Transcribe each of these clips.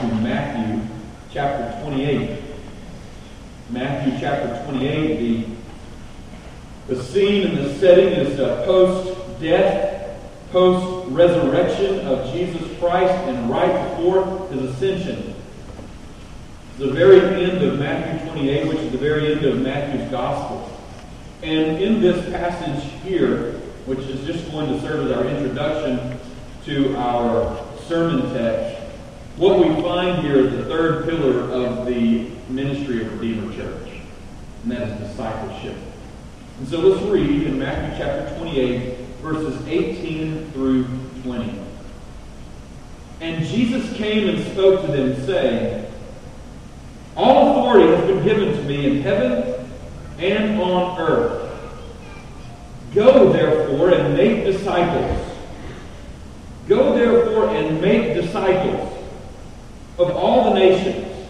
to Matthew chapter 28. Matthew chapter 28, the, the scene and the setting is uh, post-death, post-resurrection of Jesus Christ, and right before his ascension. The very end of Matthew 28, which is the very end of Matthew's Gospel. And in this passage here, which is just going to serve as our introduction to our sermon text, what we find here is the third pillar of the ministry of Redeemer Church, and that is discipleship. And so let's read in Matthew chapter 28, verses 18 through 20. And Jesus came and spoke to them, saying, All authority has been given to me in heaven and on earth. Go, therefore, and make disciples. Go, therefore, and make disciples of all the nations,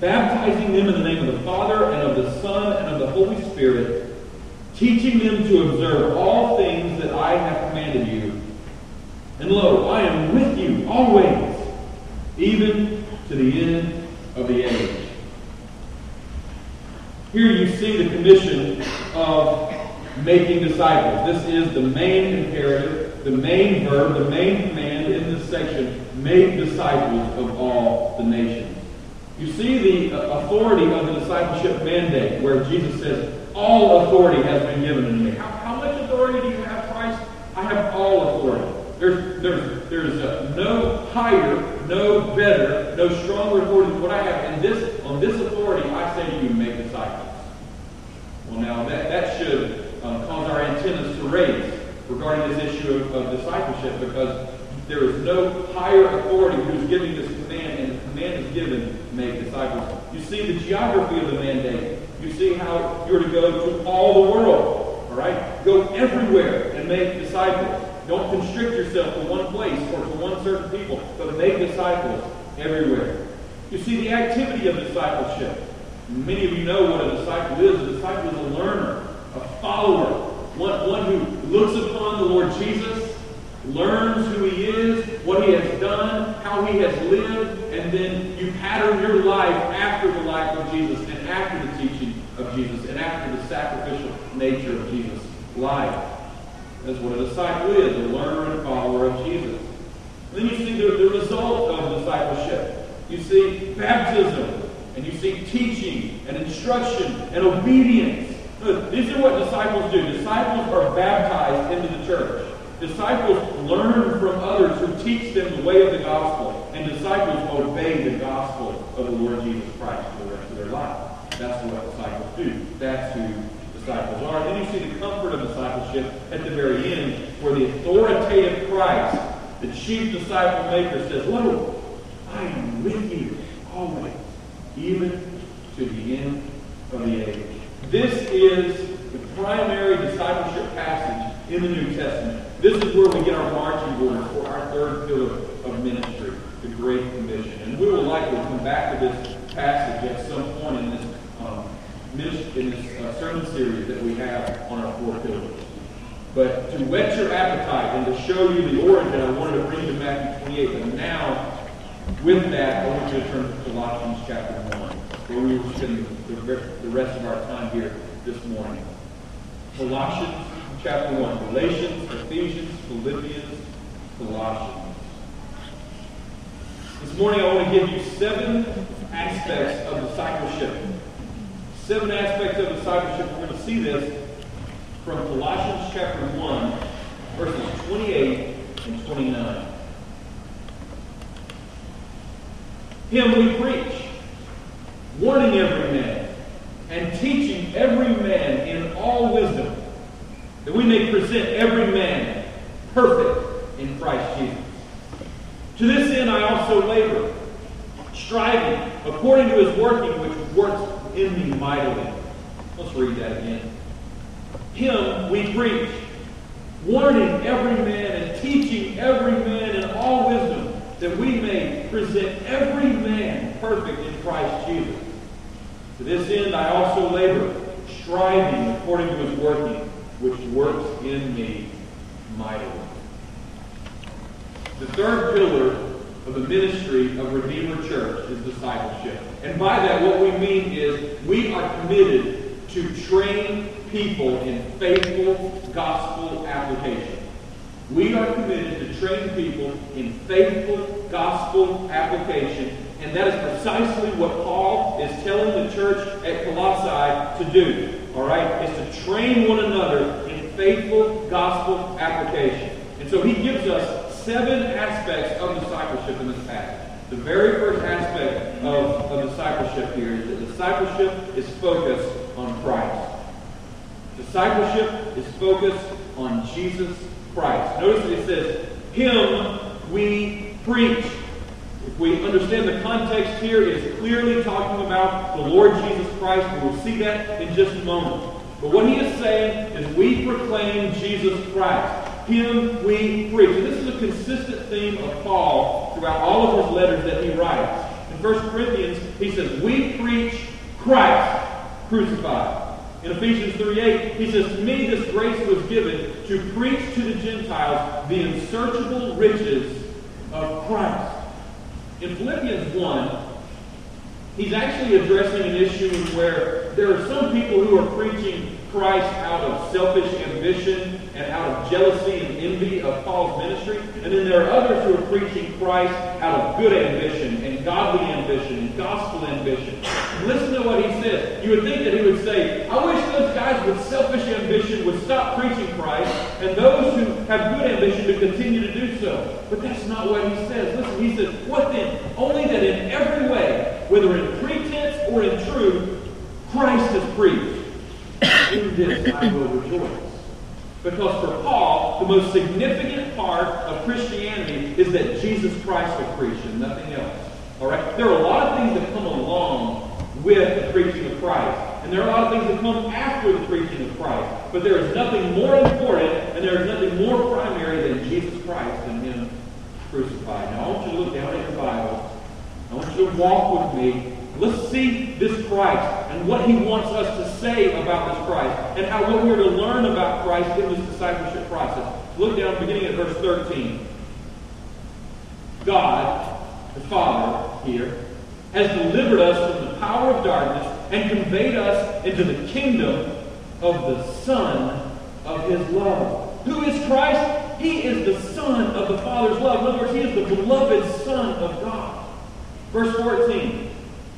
baptizing them in the name of the Father, and of the Son, and of the Holy Spirit, teaching them to observe all things that I have commanded you. And lo, I am with you always, even to the end of the age. Here you see the commission of making disciples. This is the main imperative, the main verb, the main command in this section make disciples of all the nations. You see the authority of the discipleship mandate where Jesus says, All authority has been given to me. How, how much authority do you have, Christ? I have all authority. There's, there's, there's uh, no higher, no better, no stronger authority than what I have. And this, on this authority, I say to you, make disciples. Well, now that, that should um, cause our antennas to raise regarding this issue of, of discipleship because there is no higher authority who's giving this command, and the command is given, make disciples. You see the geography of the mandate. You see how you're to go to all the world. All right? Go everywhere and make disciples. Don't constrict yourself to one place or to one certain people, but make disciples everywhere. You see the activity of discipleship. Many of you know what a disciple is. A disciple is a learner, a follower, one, one who looks upon the Lord Jesus, learns who he is, what he has done, how he has lived, and then you pattern your life after the life of Jesus and after the teaching of Jesus and after the sacrificial nature of Jesus' life. That's what a disciple is, a learner and follower of Jesus. And then you see the, the result of discipleship. You see baptism, and you see teaching and instruction and obedience. These are what disciples do. Disciples are baptized into the church. Disciples learn from others who teach them the way of the gospel, and disciples obey the gospel of the Lord Jesus Christ for the rest of their life. That's what disciples do. That's who disciples are. Then you see the comfort of discipleship at the very end, where the authoritative Christ, the chief disciple maker, says, Lo, I am with you always, even to the end of the age. This is the primary discipleship passage in the New Testament. This is where we get our marching orders for our third pillar of ministry, the Great Commission. And we will likely come back to this passage at some point in this, um, in this uh, sermon series that we have on our four pillars. But to whet your appetite and to show you the origin, I wanted to bring to Matthew 28. But now, with that, I want you to turn to Colossians chapter 1, where we will spend the rest of our time here this morning. Colossians chapter 1. Galatians, Ephesians, Philippians, Colossians. This morning I want to give you seven aspects of discipleship. Seven aspects of discipleship. We're going to see this from Colossians chapter 1, verses 28 and 29. Him we preach, warning every man, and teaching every man in all wisdom, that we may present every man perfect in Christ Jesus. To this end I also labor, striving according to his working which works in me mightily. Let's read that again. Him we preach, warning every man and teaching every man in all wisdom, that we may present every man perfect in Christ Jesus. To this end I also labor, striving according to his working, which works in me mightily. The third pillar of the ministry of Redeemer Church is discipleship. And by that, what we mean is we are committed to train people in faithful gospel application. We are committed to train people in faithful gospel application, and that is precisely what Paul is telling the church at Colossae to do. All right? Is to train one another in faithful gospel application. And so he gives us seven aspects of discipleship in this passage. The very first aspect of, of discipleship here is that discipleship is focused on Christ. Discipleship is focused on Jesus Christ. Notice that it says, Him we preach. We understand the context here is clearly talking about the Lord Jesus Christ. We will see that in just a moment. But what he is saying is we proclaim Jesus Christ. Him we preach. And this is a consistent theme of Paul throughout all of his letters that he writes. In 1 Corinthians, he says, We preach Christ crucified. In Ephesians 3.8, he says, To me this grace was given to preach to the Gentiles the unsearchable riches of Christ. In Philippians 1, he's actually addressing an issue where there are some people who are preaching Christ out of selfish ambition and out of jealousy and envy of Paul's ministry. And then there are others who are preaching Christ out of good ambition and godly ambition and gospel ambition. listen to what he says. You would think that he would say, I wish those guys with selfish ambition would stop preaching Christ and those who have good ambition to continue to do so. But that's not what he says. Listen, he says, What then? Only that in every way, whether in pretense or in truth, Christ is preached. In this I will rejoice. Because for Paul, the most significant part of Christianity is that Jesus Christ was preached and nothing else. All right? There are a lot of things that come along with the preaching of Christ. And there are a lot of things that come after the preaching of Christ. But there is nothing more important and there is nothing more primary than Jesus Christ and Him crucified. Now, I want you to look down at your Bible. I want you to walk with me Let's see this Christ and what he wants us to say about this Christ and how what we're to learn about Christ in this discipleship process. Look down beginning at verse 13. God, the Father here, has delivered us from the power of darkness and conveyed us into the kingdom of the Son of his love. Who is Christ? He is the Son of the Father's love. In other words, he is the beloved Son of God. Verse 14.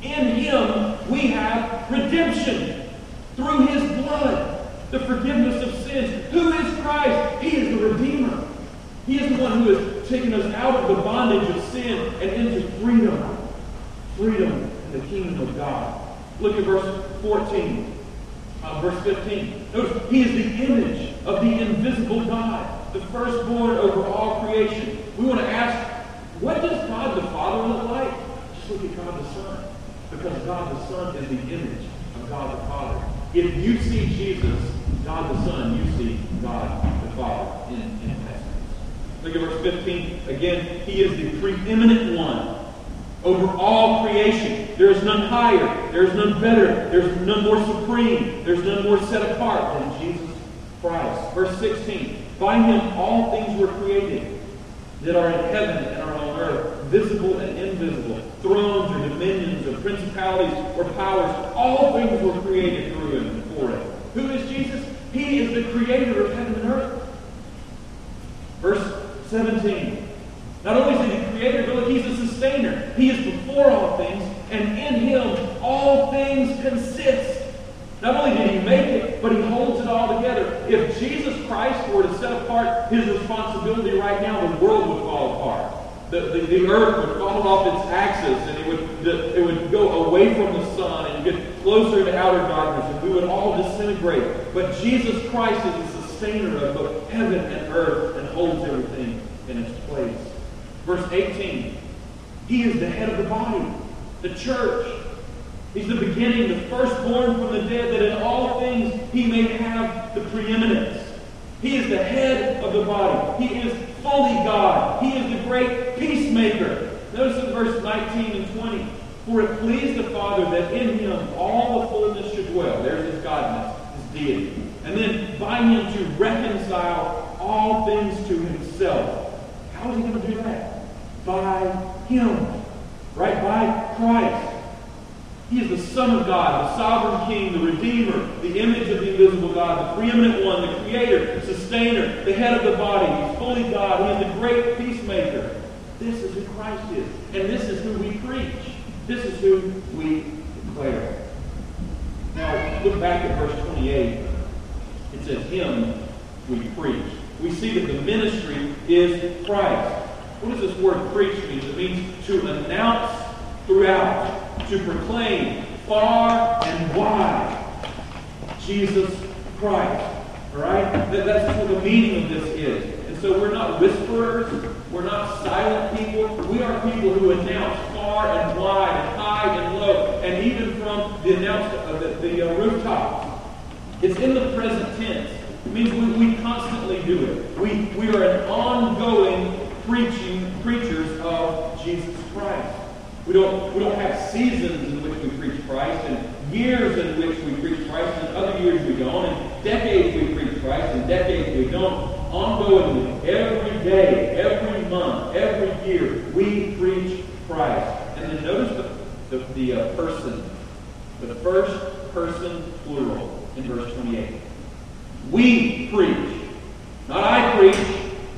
In him we have redemption through his blood, the forgiveness of sins. Who is Christ? He is the Redeemer. He is the one who has taken us out of the bondage of sin and into freedom. Freedom in the kingdom of God. Look at verse 14. Uh, verse 15. Notice, he is the image of the invisible God, the firstborn over all creation. We want to ask, what does God the Father look like? Just look at God the Son. Because God the Son is the image of God the Father. If you see Jesus, God the Son, you see God the Father in, in essence. Look at verse 15. Again, he is the preeminent one over all creation. There is none higher. There is none better. There is none more supreme. There is none more set apart than Jesus Christ. Verse 16. By him all things were created that are in heaven and are on earth, visible and invisible, thrones or dominions or principalities or powers, all things were created through him and for him. Who is Jesus? He is the creator of heaven and earth. Verse 17. Not only is he the creator, but he's the sustainer. He is before all things, and in him all things consist. Not only did he make it, but he holds it all together. If Jesus Christ were to set apart his responsibility right now, the world would fall apart. The, the, the earth would fall off its axis and it would, the, it would go away from the sun and get closer to outer darkness and we would all disintegrate. But Jesus Christ is the sustainer of both heaven and earth and holds everything in its place. Verse 18. He is the head of the body, the church. He's the beginning, the firstborn from the dead, that in all things he may have the preeminence. He is the head of the body. He is fully God. He is the great peacemaker. Notice in verse 19 and 20. For it pleased the Father that in him all the fullness should dwell. There's his godness, his deity. And then by him to reconcile all things to himself. How is he going to do that? By Him, right? By Christ. He is the Son of God, the sovereign King, the Redeemer, the image of the invisible God, the preeminent one, the Creator, Sustainer, the head of the body. He's fully God. He is the great peacemaker. This is who Christ is. And this is who we preach. This is who we declare. Now, look back at verse 28. It says, Him we preach. We see that the ministry is Christ. What does this word preach mean? It means to announce throughout, to proclaim far and wide Jesus Christ. All right? That, that's what the meaning of this is. So we're not whisperers. We're not silent people. We are people who announce far and wide and high and low, and even from the announce uh, the, the uh, rooftops. It's in the present tense. It means we, we constantly do it. We, we are an ongoing preaching preachers of Jesus Christ. We don't, we don't have seasons in which we preach Christ, and years in which we preach Christ, and other years we don't, and decades we preach Christ, and decades we don't. Ongoingly, every day, every month, every year, we preach Christ. And then notice the, the, the uh, person, the first person plural in verse 28. We preach. Not I preach,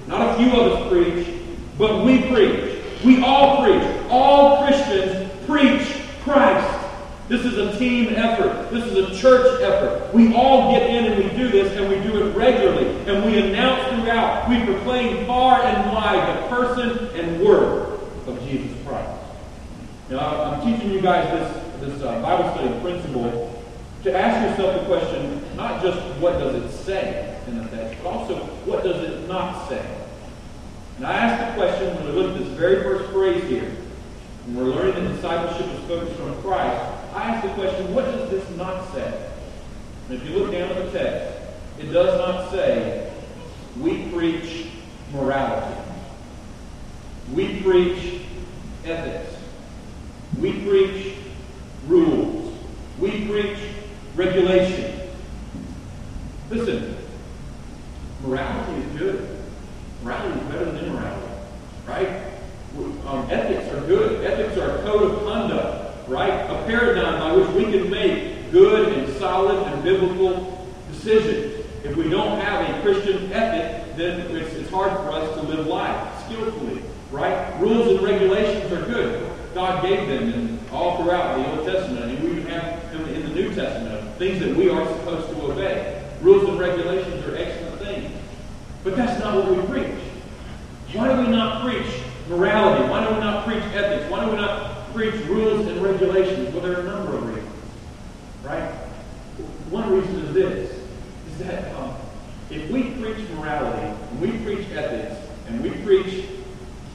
not a few of us preach, but we preach. We all preach. All Christians preach Christ. This is a team effort. This is a church effort. We all get in and we do this, and we do it regularly. And we announce throughout. We proclaim far and wide the person and word of Jesus Christ. Now, I'm teaching you guys this, this uh, Bible study principle to ask yourself the question not just what does it say in the text, but also what does it not say. And I ask the question when we look at this very first phrase here, and we're learning that discipleship is focused on Christ, I ask the question, what does this not say? And if you look down at the text, it does not say, we preach morality. We preach ethics. We preach rules. We preach regulation. Listen, morality is good. Morality is better than immorality, right? Um, ethics are good. Ethics are a code of conduct, right? A paradigm by which we can make good and solid and biblical decisions. If we don't have a Christian ethic, then it's, it's hard for us to live life skillfully, right? Rules and regulations are good. God gave them in, all throughout the Old Testament, and we even have them in the New Testament, things that we are supposed to obey. Rules and regulations are excellent things. But that's not what we preach. Why do we not preach morality? Why do we not preach ethics? Why do we not preach rules and regulations? Well, there are a number of reasons. Right? One reason is this, is that um, if we preach morality, and we preach ethics, and we preach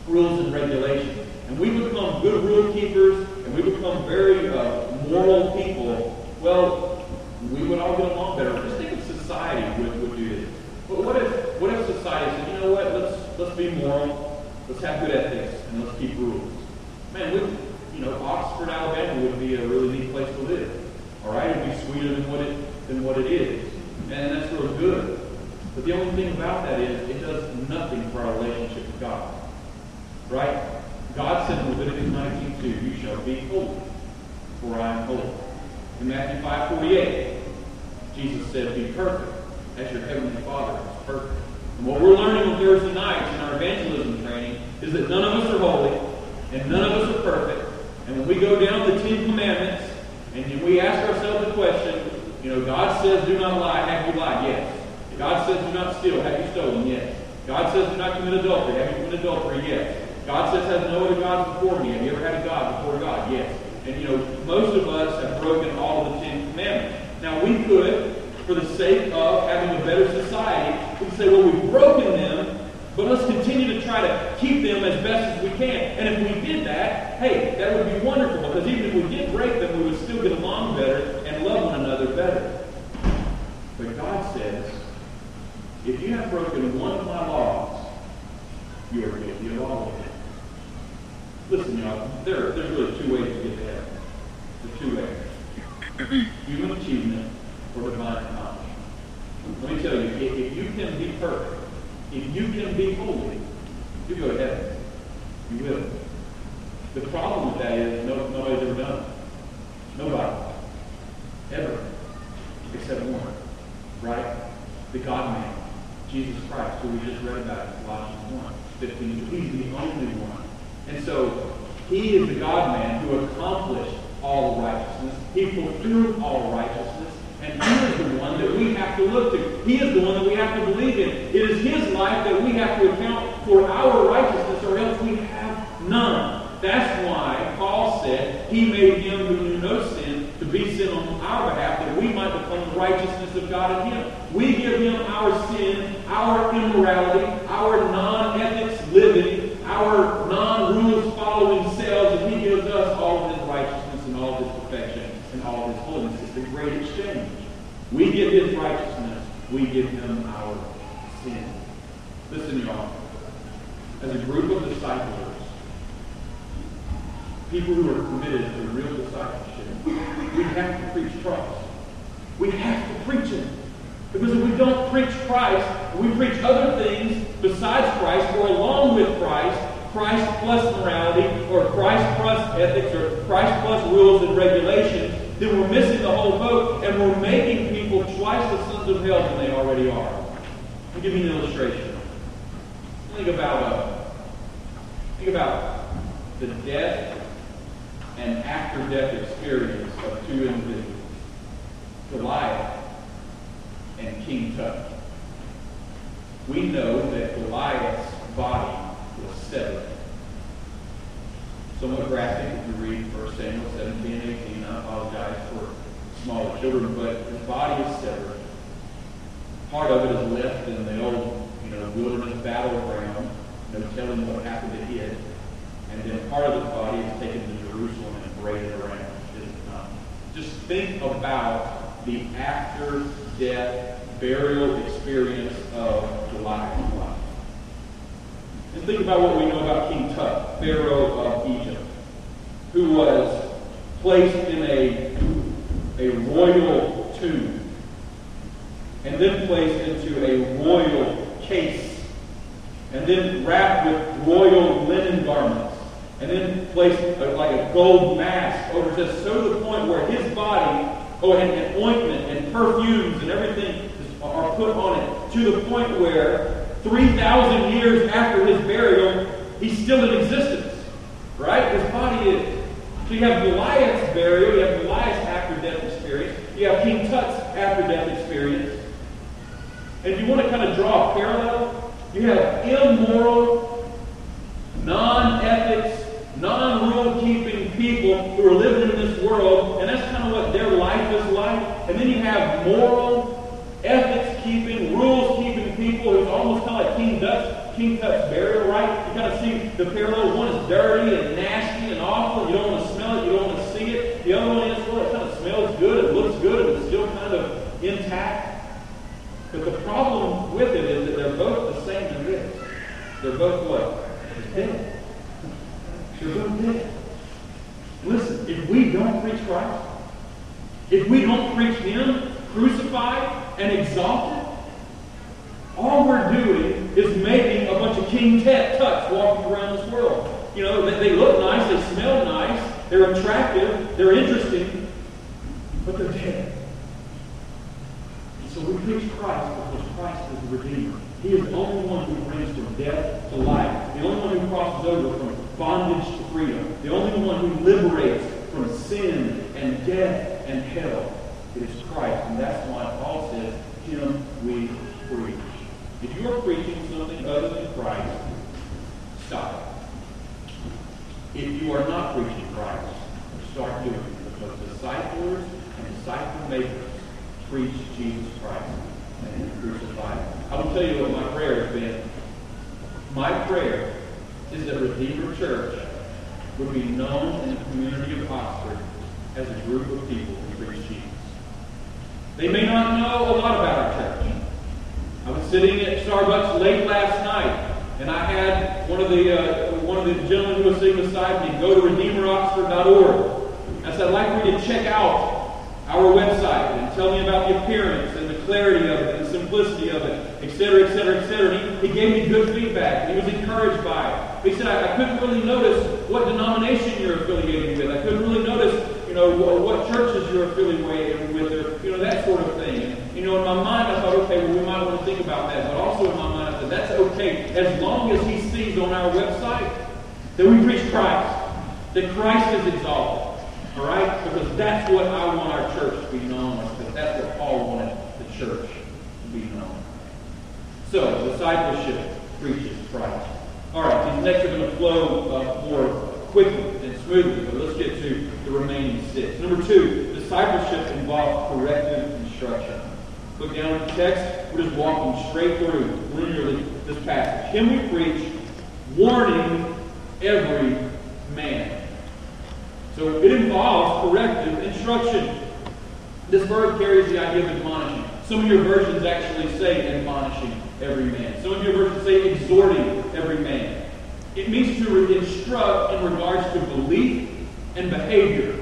rules and regulations, and we become good rule keepers, and we become very uh, moral people, well, we would all get along better. Just think of society would, would do this. But what if what if society said, you know what, let's let's be moral, and let's keep rules. Man, we, you know, Oxford, Alabama would be a really neat place to live. All right, it'd be sweeter than what it than what it is, and that's real good. But the only thing about that is it does nothing for our relationship with God. Right? God said in Leviticus 19:2, "You shall be holy, for I am holy." In Matthew 5:48, Jesus said, "Be perfect, as your heavenly Father is perfect." And what we're learning on Thursday nights in our evangelism is that none of us are holy, and none of us are perfect. And when we go down the Ten Commandments, and we ask ourselves the question, you know, God says, "Do not lie." Have you lied? Yes. God says, "Do not steal." Have you stolen? Yes. God says, "Do not commit adultery." Have you committed adultery? Yes. God says, "Have no other gods before me." Have you ever had a god before God? Yes. And you know, most of us have broken all of the Ten Commandments. Now we could, for the sake of having a better society, we could say, well, we've broken them, but let's continue to try to keep them as best as we can. And if we did that, hey, that would be wonderful, because even if we did break them, we would still get along better and love one another better. But God says, if you have broken one of my laws, you are guilty of all of them. Listen, y'all, there, there's really two ways to get to heaven. The two ways. Human achievement or divine accomplishment. Let me tell you, if, if you can be perfect, if you can be holy, you go to heaven. You will. The problem with that is no, nobody's ever done it. Nobody. Ever. Except one. Right? The God man. Jesus Christ, who we just read about in Colossians 1, 15. He's the only one. And so, he is the God man who accomplished all righteousness. He fulfilled all righteousness. He is the one that we have to look to. He is the one that we have to believe in. It is his life that we have to account for our righteousness, or else we have none. That's why Paul said he made him who knew no sin to be sin on our behalf, that we might become the righteousness of God in him. We give him our sin, our immorality, our non-ethics living, our non-rules following selves, and he gives us all of his righteousness and all of his perfection and all of his holiness. It's the great exchange. We give his righteousness, we give him our sin. Listen, y'all. As a group of disciples, people who are committed to real discipleship, we have to preach Christ. We have to preach Him. Because if we don't preach Christ, we preach other things besides Christ or along with Christ, Christ plus morality, or Christ plus ethics, or Christ plus rules and regulations, then we're missing the whole boat and we're making twice the sons of hell than they already are. Give you an illustration. Think about uh, think about the death and after-death experience of two individuals, Goliath and King Tut. We know that Goliath's body was severed. Somewhat graphic if you read 1 Samuel 17 and 18. I apologize for smaller children, but body is severed. Part of it is left in the old, you know, wilderness battleground, no telling what happened to it. And then part of his body is taken to Jerusalem and paraded around. Um, just think about the after-death burial experience of Goliath's life. And think about what we know about King Tut, Pharaoh of Egypt, who was placed in a, a royal and then placed into a royal case and then wrapped with royal linen garments and then placed a, like a gold mask over just so to the point where his body, oh, and, and ointment and perfumes and everything are put on it to the point where 3,000 years after his burial, he's still in existence. Right? His body is. So you have Goliath's burial, you have Goliath's you have King Tut's after death experience. And if you want to kind of draw a parallel, you have immoral, non ethics, non rule keeping people who are living in this world, and that's kind of what their life is like. And then you have moral, ethics keeping, rules keeping people who's almost kind of like King Tut's, King Tut's burial, right? You kind of see the parallel. One is dirty and nasty and awful. You don't want to smell it, you don't want to see it. The other one is, well, it kind of smells good, it looks good, and it's still kind of intact. But the problem with it is that they're both the same as this. They're both what? Dead. You're both dead. Listen, if we don't preach Christ, if we don't preach Him crucified and exalted, all we're doing is making a bunch of King Tut tuts walking around this world. You know, they, they look nice, they smell nice, they're attractive, they're interesting, but they're dead. So we preach Christ because Christ is the Redeemer. He is the only one who brings from death to life. The only one who crosses over from bondage to freedom. The only one who liberates from sin and death and hell. It is Christ. And that's why Paul says, Him we preach. If you are preaching something other than Christ, stop it. If you are not preaching Christ, start doing it. Because disciples and disciple makers preach Jesus Christ and Him crucified. I will tell you what my prayer has been. My prayer is that Redeemer Church would be known in the community of Oxford as a group of people who preach Jesus. They may not know a lot about our church. I was sitting at Starbucks late last night, and I had one of the uh, one of the gentlemen who was sitting beside me go to redeemeroxford.org. I said, I'd like for you to check out our website and tell me about the appearance and the clarity of it and the simplicity of it, etc., etc., etc. He, he gave me good feedback. He was encouraged by it. He said, I, I couldn't really notice what denomination you're affiliated with. I couldn't really notice, you know, what, what churches you're affiliated with, or, you know, that sort of thing. You know, in my mind, I thought, okay, well, we might want to think about that. But also in my mind, I said, that's okay, as long as he sees on our website that we preach Christ, that Christ is exalted. All right? Because that's what I want our church to be known as, that's what Paul wanted the church to be known. So, discipleship preaches Christ. All right, these next are going to flow uh, more quickly and smoothly, but let's get to the remaining six. Number two, discipleship involves corrective instruction. Look down at the text. We're just walking straight through linearly this passage. Him we preach, warning every man. So it involves corrective instruction. This verb carries the idea of admonishing. Some of your versions actually say admonishing every man. Some of your versions say exhorting every man. It means to instruct in regards to belief and behavior.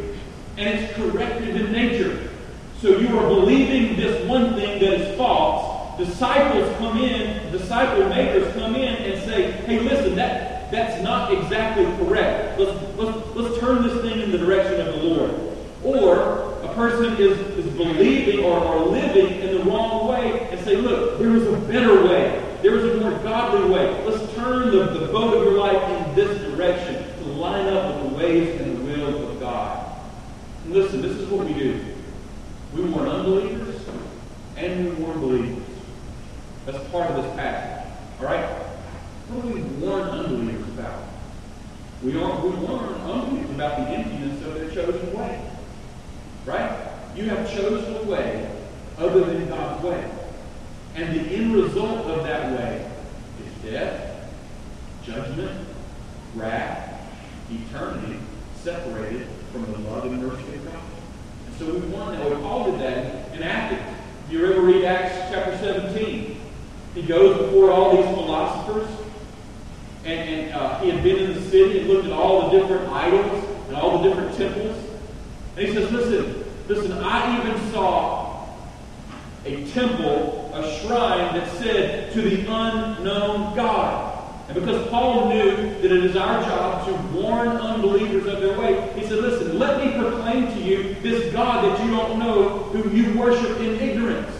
And it's corrective in nature. So you are believing this one thing that is false. Disciples come in, disciple makers come in and say, hey, listen, that, that's not exactly correct. Let's, let's, let's turn this thing in the direction of the Lord. Or person is, is believing or, or living in the wrong way and say, look, there is a better way. There is a more godly way. Let's turn the, the boat of your life in this direction to line up with the ways and the will of God. And listen, this is what we do. We warn unbelievers and we warn believers. That's part of this passage. All right? What do we warn unbelievers about? We, are, we warn unbelievers about the emptiness of their chosen way. Right? You have chosen a way other than God's way. And the end result of that way is death, judgment, wrath, eternity, separated from the love and mercy of God. And so we warn that. Well, Paul did that in Athens. You ever read Acts chapter 17, he goes before all these philosophers and, and uh, he had been in the city and looked at all the different idols and all the different temples. And he says, listen, listen, I even saw a temple, a shrine that said to the unknown God. And because Paul knew that it is our job to warn unbelievers of their way, he said, Listen, let me proclaim to you this God that you don't know, whom you worship in ignorance.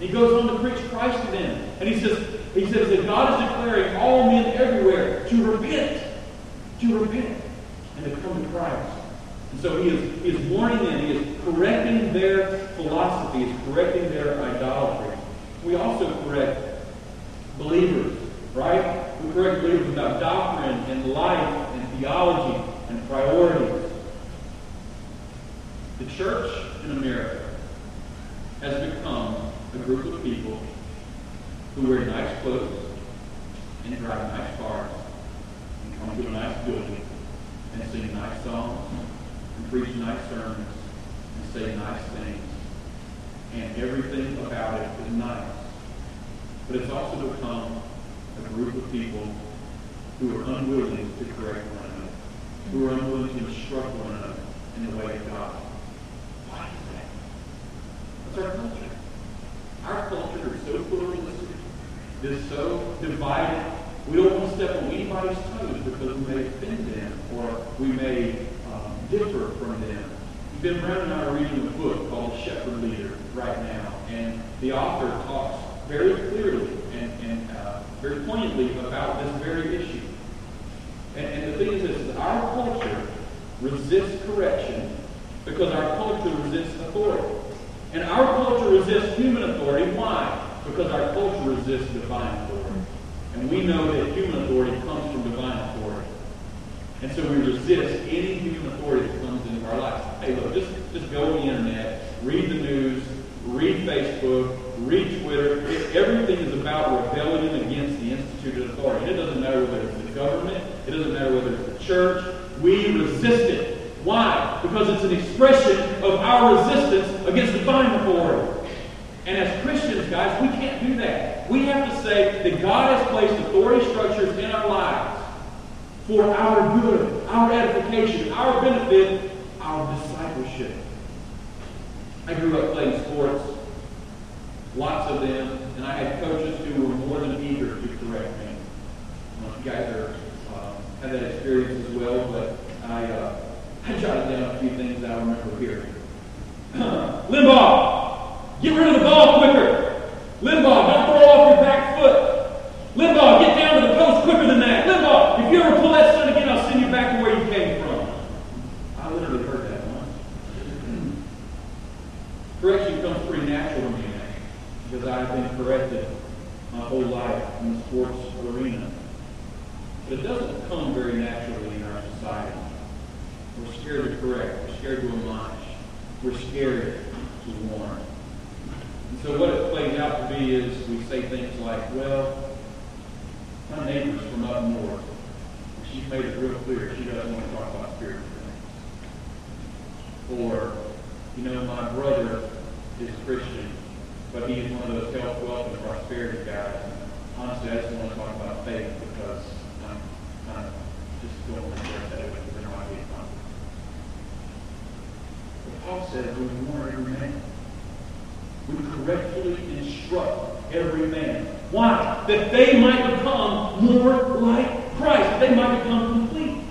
And he goes on to preach Christ to them. And he says, he says that God is declaring all men everywhere to repent, to repent, and to come to Christ. And so he is, he is warning them, he is correcting their philosophy, he is correcting their idolatry. We also correct believers, right? We correct believers about doctrine and life and theology and priorities. The church in America has become a group of people who wear nice clothes and drive nice cars and come to a nice building and sing nice songs preach nice sermons and say nice things. And everything about it is nice. But it's also become a group of people who are unwilling to correct one another, who are unwilling to instruct one another in the way of God. Why is that? That's our culture. Our culture is so pluralistic is so divided, we don't want to step on anybody's toes because we may offend them or we may differ from them. Ben Brown and I are reading a book called Shepherd Leader right now, and the author talks very clearly and, and uh, very poignantly about this very issue. And, and the thing is this, is our culture resists correction because our culture resists authority. And our culture resists human authority. Why? because our culture resists divine authority. And we know that human authority comes from divine. And so we resist any human authority that comes into our lives. Hey, look, just, just go on the internet, read the news, read Facebook, read Twitter. It, everything is about rebellion against the instituted authority. It doesn't matter whether it's the government, it doesn't matter whether it's the church. We resist it. Why? Because it's an expression of our resistance against the divine authority. And as Christians, guys, we can't do that. We have to say that God has placed authority structures in our lives for our good, our edification, our benefit, our discipleship. I grew up playing sports, lots of them, and I had coaches who were more than eager to correct me. you guys are, um, had that experience as well, but I, uh, I jotted down a few things I remember here. Limbaugh, get rid of the ball quicker. Limbaugh, don't throw off your back foot. Limbaugh, I've been corrected my whole life in the sports arena. But it doesn't come very naturally in our society. We're scared to correct. We're scared to admonish. We're scared to warn. And so what it plays out to be is we say things like, well, my neighbor's from up north. She's made it real clear she doesn't want to talk about spiritual things. Or, you know, my brother is Christian, but he is one of those health, wealth, and prosperity guys. Honestly, I just want to talk about faith because I'm kind of just going to address that because there might be a conflict. But Paul says we warn every man. We correctly instruct every man. Why? That they might become more like Christ. They might become complete.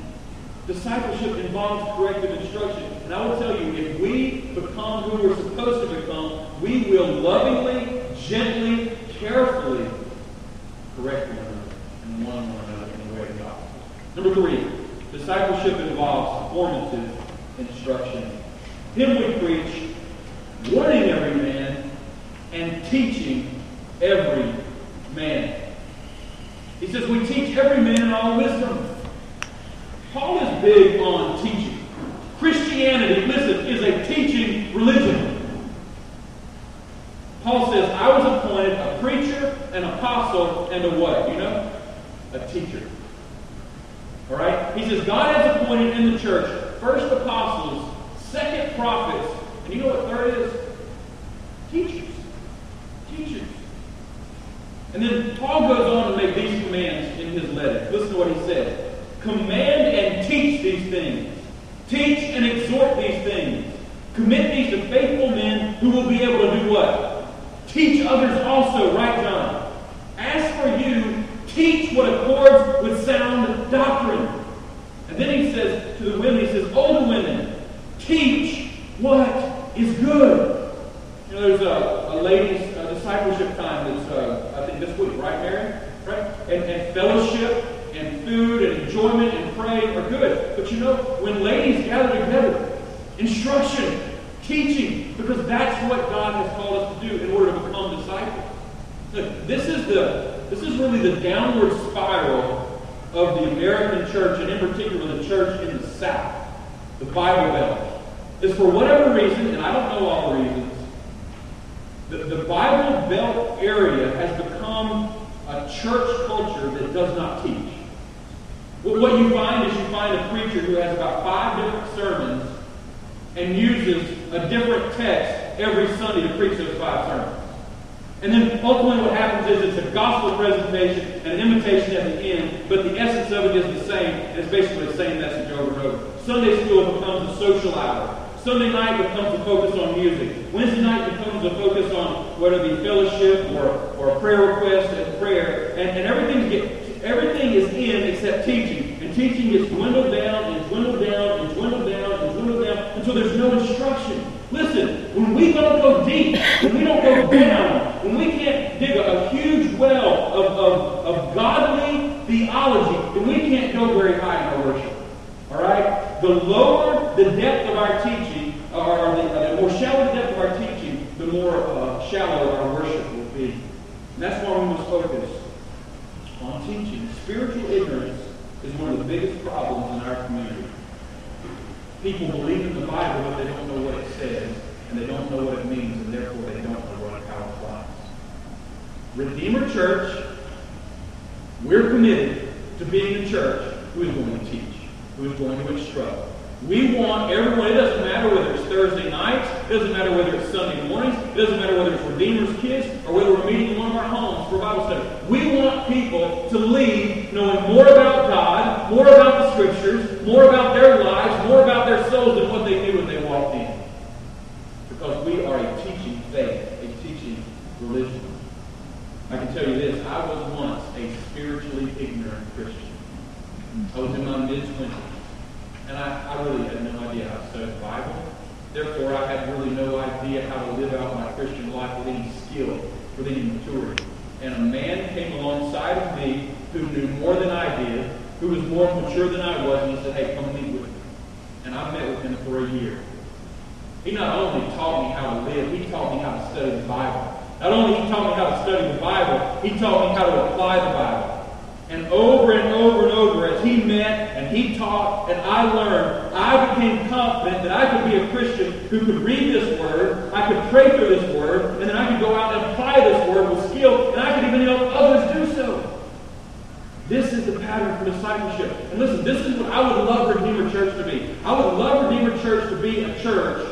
Discipleship involves corrective instruction. And I will tell you, if we become who we're supposed to become, we will lovingly, gently, carefully correct one another and one another in the way of God. Number three, discipleship involves formative instruction. Him we preach, warning every man and teaching every man. He says we teach every man all wisdom. Paul is big on teaching. Christianity, listen, is a teaching religion. Paul says, I was appointed a preacher, an apostle, and a what? You know? A teacher. All right? He says, God has appointed in the church first apostles, second prophets, and you know what third is? Teachers. Teachers. And then Paul goes on to make these commands in his letter. Listen to what he says. Command and teach these things. Teach and exhort these things. Commit these to faithful men who will be able to do what? Teach others also, right, John? As for you, teach what accords with sound doctrine. And then he says to the women, he says, older women, teach what is good. You know, there's a, a ladies' discipleship time that's, uh, I think, this week, right, Mary? Right? And, and fellowship and food and enjoyment and praying are good. But you know, when ladies gather together, instruction, teaching, because that's what God has called us to do in order to become disciples. Look, this is the this is really the downward spiral of the American church, and in particular the church in the South, the Bible Belt. Is for whatever reason, and I don't know all the reasons, the, the Bible Belt area has become a church culture that does not teach. What you find is you find a preacher who has about five different sermons and uses a different text every Sunday to preach those five sermons. And then ultimately what happens is it's a gospel presentation and an invitation at the end, but the essence of it is the same, and it's basically the same message over and over. Sunday school becomes a social hour. Sunday night becomes a focus on music. Wednesday night becomes a focus on whether it be fellowship or, or prayer request and prayer. And, and everything, everything is in except teaching. And teaching gets dwindled down and dwindled down and dwindled down and until there's no instruction. Listen, when we don't go deep, when we don't go down, when we can't dig a, a huge well of, of, of godly theology, then we can't go very high in our worship. All right? The lower the depth of our teaching, or the, uh, the, more shallow the depth of our teaching, the more uh, shallow our worship will be. And that's why we must focus on teaching. Spiritual ignorance is one of the biggest problems in our community. People believe in the Bible, but they don't know what it says, and they don't know what it means, and therefore they don't know what it applies. Redeemer Church, we're committed to being a church who is going to teach, who is going to instruct. We want everyone, it doesn't matter whether it's Thursday nights, it doesn't matter whether it's Sunday mornings, it doesn't matter whether it's Redeemer's Kids, or whether we're meeting in one of our homes for Bible study. We want people to leave knowing more about God, more about the Scriptures, more about their lives, more about their souls than what they knew when they walked in. Because we are a teaching faith, a teaching religion. I can tell you this, I was once a spiritually ignorant Christian. I was in my mid-twenties. And I, I really had no idea how to study the Bible. Therefore, I had really no idea how to live out my Christian life with any skill, with any maturity. And a man came alongside of me who knew more than I did, who was more mature than I was, and he said, Hey, come meet with me. And I met with him for a year. He not only taught me how to live, he taught me how to study the Bible. Not only he taught me how to study the Bible, he taught me how to apply the Bible. And over and over and over, as he met and he taught and I learned, I became confident that I could be a Christian who could read this word, I could pray through this word, and then I could go out and apply this word with skill, and I could even help others do so. This is the pattern for discipleship. And listen, this is what I would love Redeemer Church to be. I would love Redeemer Church to be a church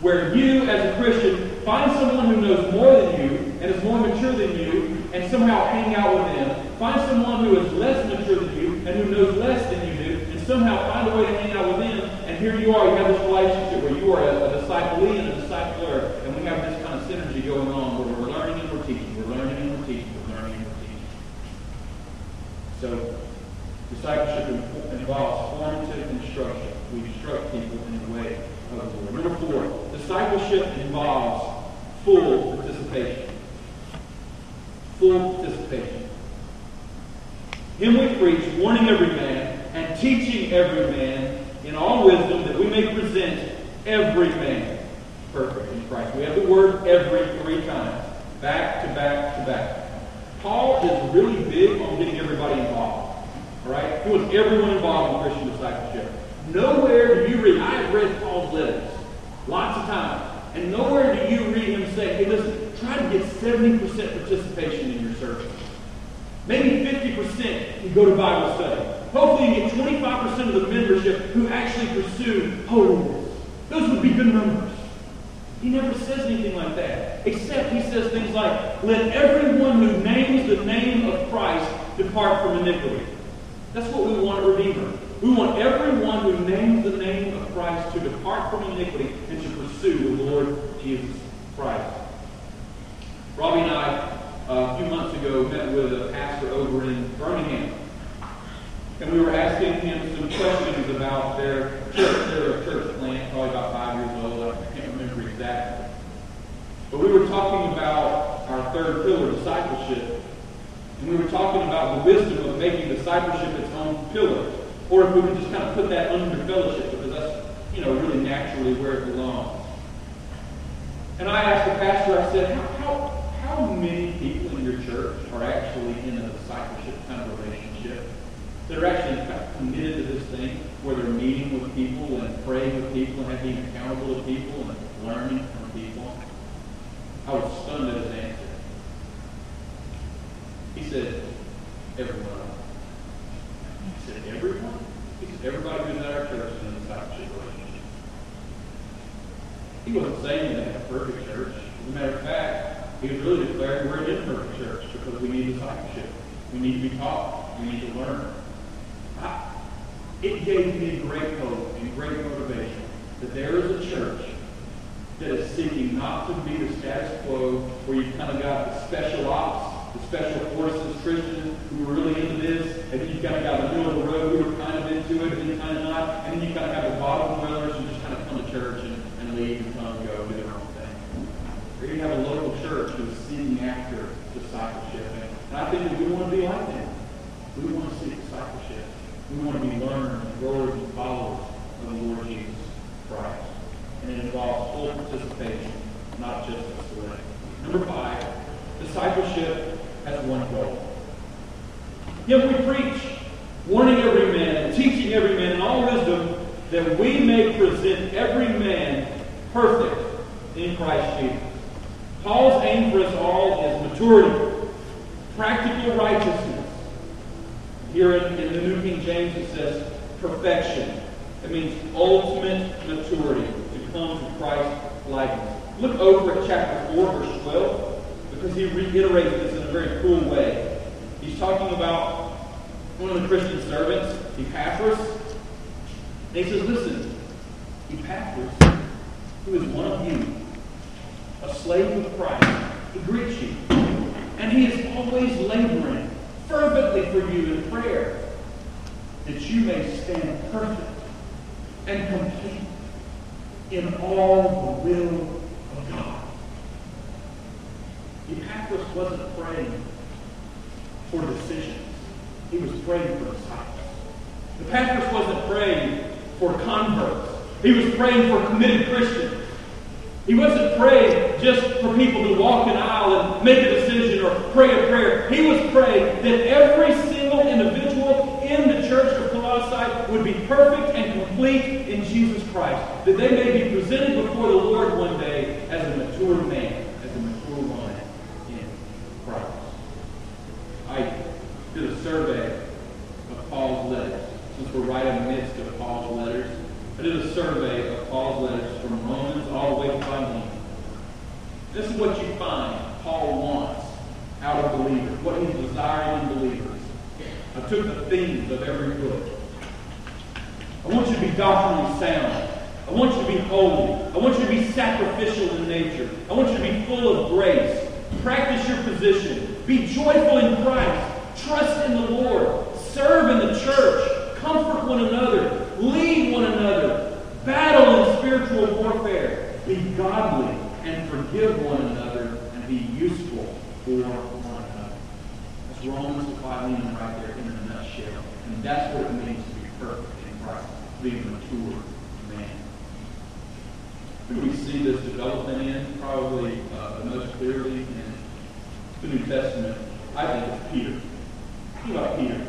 where you, as a Christian, find someone who knows more than you and is more mature than you and somehow hang out with them. Find someone who is less mature than you and who knows less than you do and somehow find a way to hang out with them. And here you are, you have this relationship where you are a, a disciplee and a discipler, and we have this kind of synergy going on where we're learning and we're teaching, we're learning and we're teaching, we're learning and we're teaching. So, discipleship involves formative instruction. We instruct people in the way of the Lord. Number four, discipleship involves full participation. Full participation. Him we preach, warning every man and teaching every man in all wisdom that we may present every man perfect in Christ. We have the word every three times, back to back to back. Paul is really big on getting everybody involved. All right? He wants everyone involved in Christian discipleship. Nowhere do you read, I have read Paul's letters lots of times. And nowhere do you read him say, hey, listen, try to get 70% participation in your service. Maybe 50% you go to Bible study. Hopefully you get 25% of the membership who actually pursue holiness. Those would be good numbers. He never says anything like that. Except he says things like, let everyone who names the name of Christ depart from iniquity. That's what we want a Redeemer. We want everyone who names the name of Christ to depart from iniquity and to pursue the Lord Jesus Christ. Robbie and I, uh, a few months ago, met with a pastor over in Birmingham. And we were asking him some questions about their church. They're a church plant, probably about five years old. I can't remember exactly. But we were talking about our third pillar, discipleship. And we were talking about the wisdom of making discipleship its own pillar. Or if we could just kind of put that under fellowship, because that's, you know, really naturally where it belongs. And I asked the pastor, I said, how, how, how many people in your church are actually in a discipleship kind of relationship? That are actually kind of committed to this thing, where they're meeting with people and praying with people and being accountable to people and learning from people? I was stunned at his answer. He said, everyone. He said, everyone? He said, everybody who's at our church is in a discipleship relationship. He wasn't saying that a perfect church. As a matter of fact, he was really declaring we're an imperfect church because we need discipleship. We need to be taught. We need to learn. I, it gave me great hope and great motivation that there is a church that is seeking not to be the status quo where you've kind of got the special ops the special forces Christians who are really into this, and then you kind of got the middle of the road who are kind of into it, and kind of not, and then you've kind of have the bottom dwellers who just kind of come to church and, and leave and come and go and do their own thing. Or you have a local church who is seeking after discipleship. And, and I think we want to be like that. We want to see discipleship. We want to be learners and growers and followers of the Lord Jesus Christ. And it involves full participation, not just a select. Number five, discipleship has one goal. If we preach, warning every man teaching every man in all wisdom, that we may present every man perfect in Christ Jesus. Paul's aim for us all is maturity, practical righteousness. Here in, in the New King James it says perfection. It means ultimate maturity, to come to Christ's likeness. Look over at chapter 4, verse 12, because he reiterates this in a very cool way. He's talking about one of the Christian servants, Epaphras. And he says, listen, Epaphras, who is one of you, a slave of Christ, he greets you. And he is always laboring fervently for you in prayer, that you may stand perfect and complete, in all the will of God. Epaphras wasn't praying for decisions. He was praying for disciples. Epaphras wasn't praying for converts. He was praying for committed Christians. He wasn't praying just for people to walk an aisle and make a decision or pray a prayer. He was praying that every single individual in the church of Colossae would be perfect and complete in Jesus Christ. That they may be presented before the Lord one day as a mature man, as a mature woman in Christ. I did a survey of Paul's letters. Since we're right in the midst of Paul's letters, I did a survey of Paul's letters from Romans all the way to Philemon. This is what you find Paul wants out of believers, what he's desiring in believers. I took the themes of every book. I want you to be doctrinally sound. I want you to be holy. I want you to be sacrificial in nature. I want you to be full of grace. Practice your position. Be joyful in Christ. Trust in the Lord. Serve in the church. Comfort one another. Lead one another. Battle in spiritual warfare. Be godly and forgive one another and be useful for one another. That's Romans to Philemon right there in a nutshell. And that's what it means to be perfect in Christ, to be a mature man. Who do we see this development in? Probably uh, the most clearly in the New Testament. I think it's Peter. Think about Peter.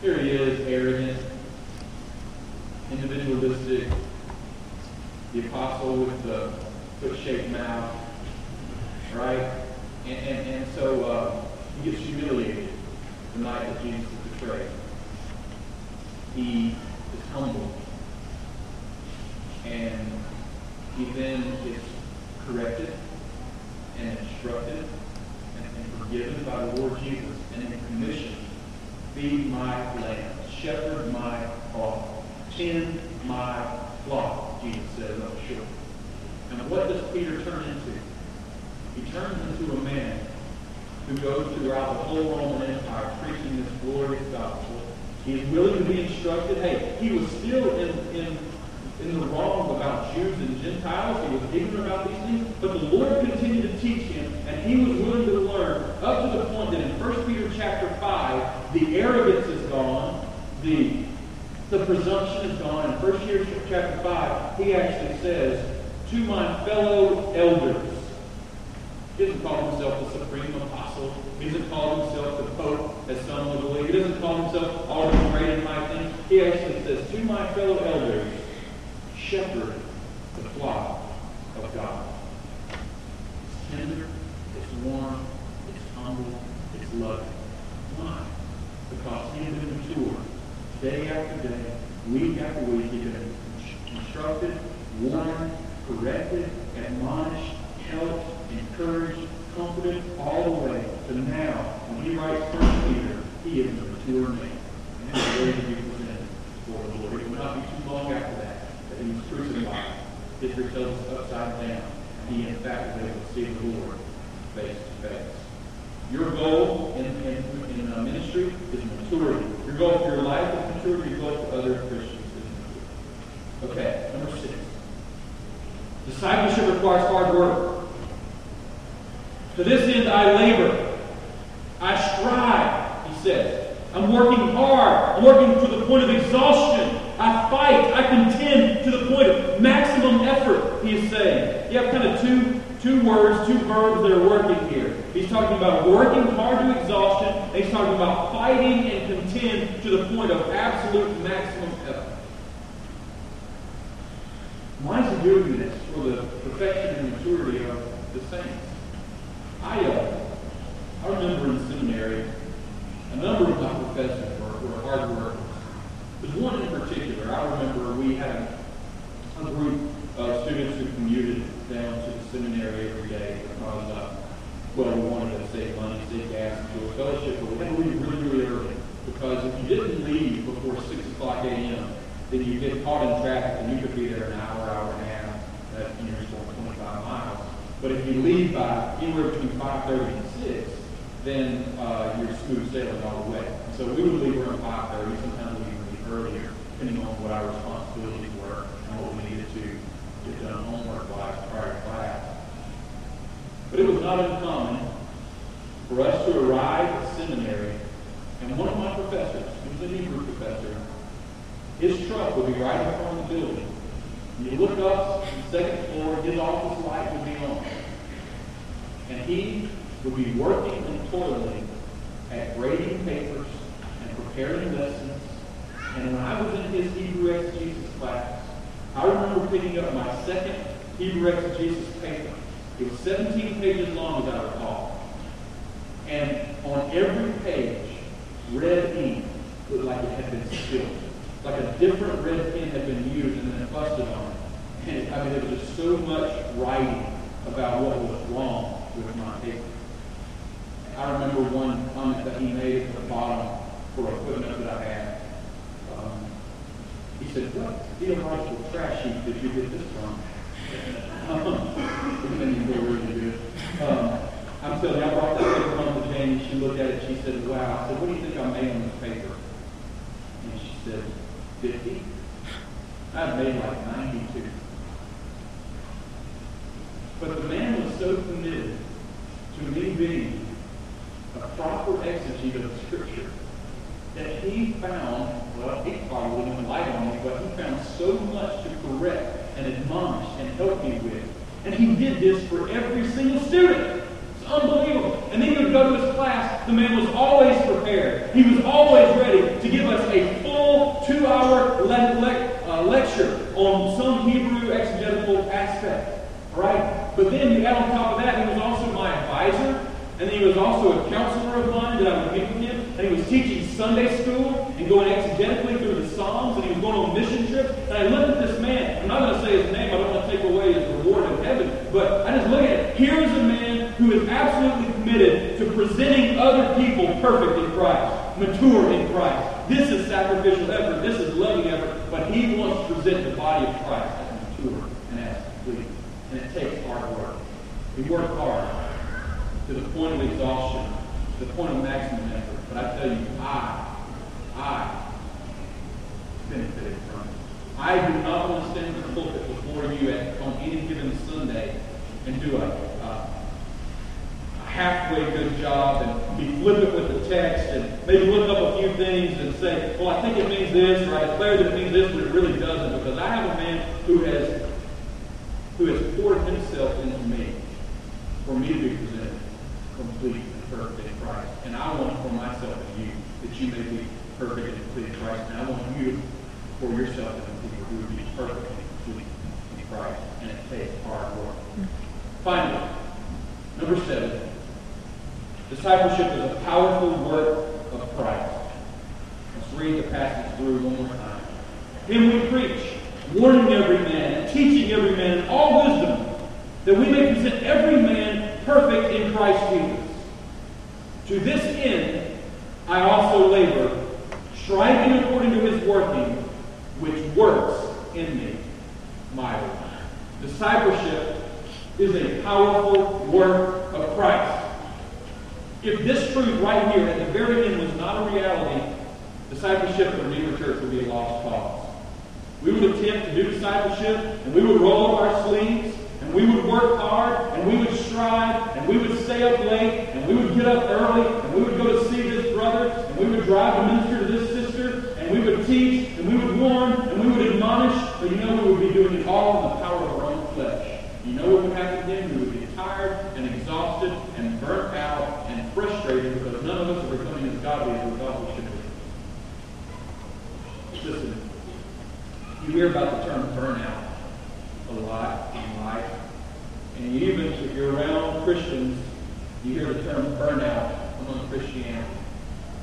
Here he is, arrogant, individualistic, the apostle with the foot-shaped mouth, right? And, and, and so uh, he gets humiliated the night that Jesus is betrayed. He is humble. And he then is corrected and instructed and, and forgiven by the Lord Jesus and then commissioned, feed my lambs, shepherd my flock, tend my flock, Jesus says up short. And what does Peter turn into? He turns into a man who goes throughout the whole Roman Empire preaching this glorious gospel. He is willing to be instructed. Hey, he was still in, in, in the wrong about Jews and Gentiles. He was ignorant about these things. But the Lord continued to teach him, and he was willing to learn up to the point that in 1 Peter chapter 5, the arrogance is gone, the, the presumption is gone. In 1 Peter chapter 5, he actually says, to my fellow elders. He doesn't call himself the supreme apostle. He doesn't call himself the pope, as some would believe. He doesn't call himself all these great and high things. He actually says, to my fellow elders, shepherd the flock of God. It's tender, it's warm, it's humble, it's loving. Why? Because he has been mature day after day, week after week. He's been instructed, warned, corrected, admonished, helped, encouraged, comforted, all the way to now, when he writes First Peter, he is a mature man. And he's ready to be presented the Lord. It will not be too long after that that he was crucified, history tells us upside down, he in fact was able to see the Lord face to face. Your goal in, in, in uh, ministry is maturity. Your goal for your life is maturity. Your goal for other Christians is maturity. Okay, number six. Discipleship requires hard work. To this end I labor. I strive, he says. I'm working hard. I'm working to the point of exhaustion. I fight. I contend to the point of maximum effort, he is saying. You have kind of two, two words, two verbs that are working here. He's talking about working hard to exhaustion, and he's talking about fighting and contend to the point of absolute maximum effort. Why is he doing this? For the perfection and maturity of the saints. I, uh, I remember in seminary, a number of my professors were, were hard workers. There's one in particular. I remember we had a group of students who commuted down to the seminary every day because, uh, well, we wanted to save money, save gas, and do a fellowship, but we had to leave really, really early because if you didn't leave before 6 o'clock a.m., then you get caught in traffic and you could be there an hour, hour and a half. That you know, going 25 miles. But if you leave by anywhere between 5:30 and 6, then uh, you're smooth sailing all the way. So we would leave around 5:30. Sometimes we would leave earlier, depending on what our responsibilities were and what we needed to get done homework-wise prior to class. But it was not uncommon for us to arrive at seminary, and one of my professors, he was a Hebrew professor, his truck would be right front of the building. You look up the second floor, his office light would be on. And he would be working and toiling at grading papers and preparing lessons. And when I was in his Hebrew exegesis class, I remember picking up my second Hebrew exegesis paper. It was 17 pages long, as I recall. And on every page, red ink looked like it had been spilled. Like a different red pen had been used and then busted on it. And I mean, there was just so much writing about what was wrong with my paper. I remember one comment that he made at the bottom for a footnote that I had. Um, he said, what theological trash heap did you get this from? it feel really good. Um, I'm telling you, I brought that paper home to Jane, and she looked at it, she said, wow. I said, what do you think I made on this paper? And she said, 50. I've made like 92. But the man was so committed to me being a proper exegete of Scripture that he found, well, he probably even light on me, but he found so much to correct and admonish and help me with. And he did this for every single student. It's unbelievable. And then he would go to his class. The man was always prepared. He was always ready to give us a full two-hour le- le- uh, lecture on some Hebrew exegetical aspect. Right? But then you on top of that, he was also my advisor. And he was also a counselor of mine that I would meet with him. And he was teaching Sunday school and going exegetically through the Psalms. And he was going on mission trips. And I looked at this man. I'm not going to say his name. I don't want to take away his reward in heaven. But I just look at it. Here's a man who is absolutely committed to presenting other people perfect in Christ, mature in Christ. This is sacrificial effort. This is loving effort. But he wants to present the body of Christ as mature and as complete. And it takes hard work. We work hard to the point of exhaustion, to the point of maximum effort. But I tell you, I, I benefited from it. I do not want to stand in the pulpit before you at, on any given Sunday and do a, a, halfway good job and be flippant with the text and maybe look up a few things and say, well, I think it means this, or I declare that it means this, but it really doesn't, because I have a man who has who has poured himself into me for me to be presented complete and perfect in Christ. And I want for myself and you that you may be perfect and complete in Christ. And I want you for yourself and people who would be perfect and complete in Christ. And it takes hard work. Finally, number seven, discipleship is a powerful work of Christ. Let's read the passage through one more time. Him we preach, warning every man, teaching every man in all wisdom, that we may present every man perfect in Christ Jesus. To this end, I also labor, striving according to his working, which works in me mightily. Discipleship is a powerful work of Christ. If this truth right here at the very end was not a reality, discipleship at Redeemer Church would be a lost cause. We would attempt to do discipleship, and we would roll up our sleeves, and we would work hard, and we would strive, and we would stay up late, and we would get up early, and we would go to see this brother, and we would drive to minister to this sister, and we would teach, and we would warn, and we would admonish, but you know we would be doing it all in the power of our own flesh. You know what would happen then? We would be tired and exhausted and burnt out and frustrated because none of us are becoming as godly as we thought we should be. Listen, you hear about the term burnout a lot in life. And even, if you're around Christians, you hear the term burnout among Christianity.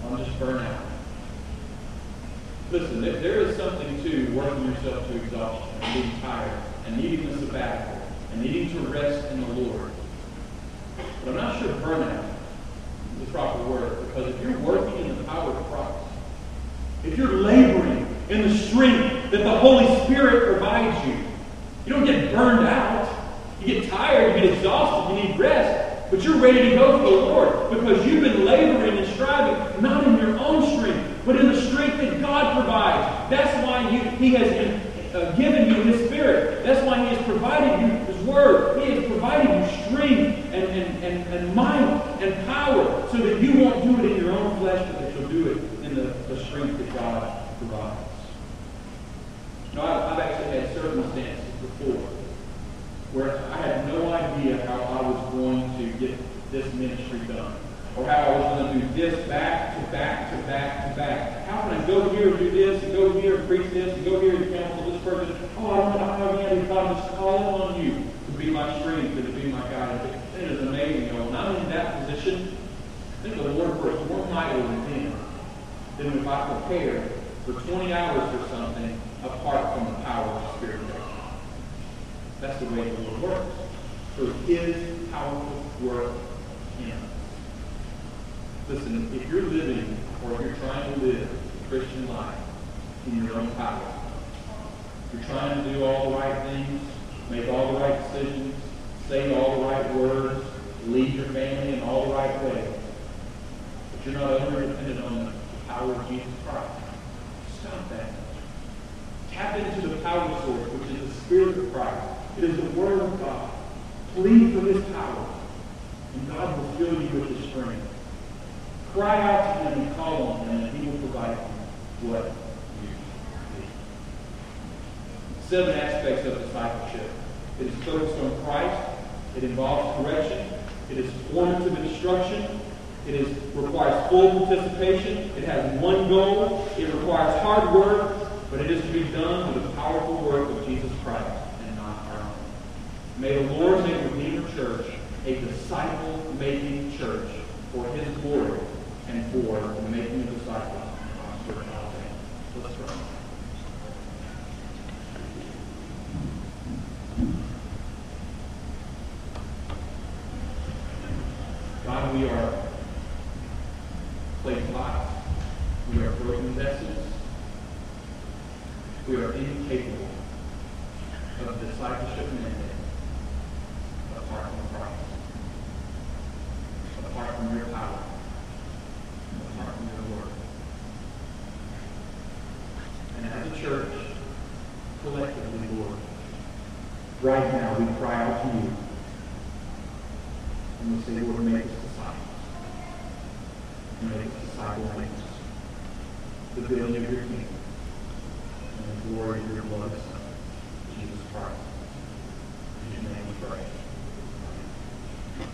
I'm just burnout. Listen, there, is something to working yourself to exhaustion and being tired and needing a sabbatical and needing to rest in the Lord. But I'm not sure burnout the proper word because if you're working in the power of Christ, if you're laboring in the strength that the Holy Spirit provides you, you don't get burned out. You get tired, you get exhausted, you need rest, but you're ready to go for the Lord because you've been laboring and striving, not in your own strength, but in the strength that God provides. That's why you, He has uh, given you His Spirit. That's why He has provided you Word. He has provided you strength and, and, and, and might and power so that you won't do it in your own flesh, but that you'll do it in the, the strength that God provides. Know, I've, I've actually had circumstances before where I had no idea how I was going to get this ministry done or how I was going to do this back to back to back to back. How can I go here and do this, and go here and preach this, and go here and counsel this person? Oh, I don't, I don't have any God. I'm just calling on you to be my strength and to be my guide. It is amazing. Know, when I'm in that position, think the Lord works more mightily with me than if I prepare for 20 hours or something apart from the power of the Spirit. That's the way the Lord works. Through His powerful work in us. Listen, if you're living or if you're trying to live a Christian life in your own power, you're trying to do all the right things, make all the right decisions, say all the right words, lead your family in all the right ways, but you're not over dependent on the power of Jesus Christ, stop that. Tap into the power source, which is the Spirit of Christ. It is the Word of God. Plead for His power, and God will fill you with His strength. Cry out to him and call on him, and he will provide you what you need. Seven aspects of discipleship. It is focused on Christ. It involves correction. It is formative instruction. It is, requires full participation. It has one goal. It requires hard work, but it is to be done with the powerful work of Jesus Christ and not our own. May the Lord make Redeemer Church a disciple-making church for his glory and for the making of disciples Let's pray.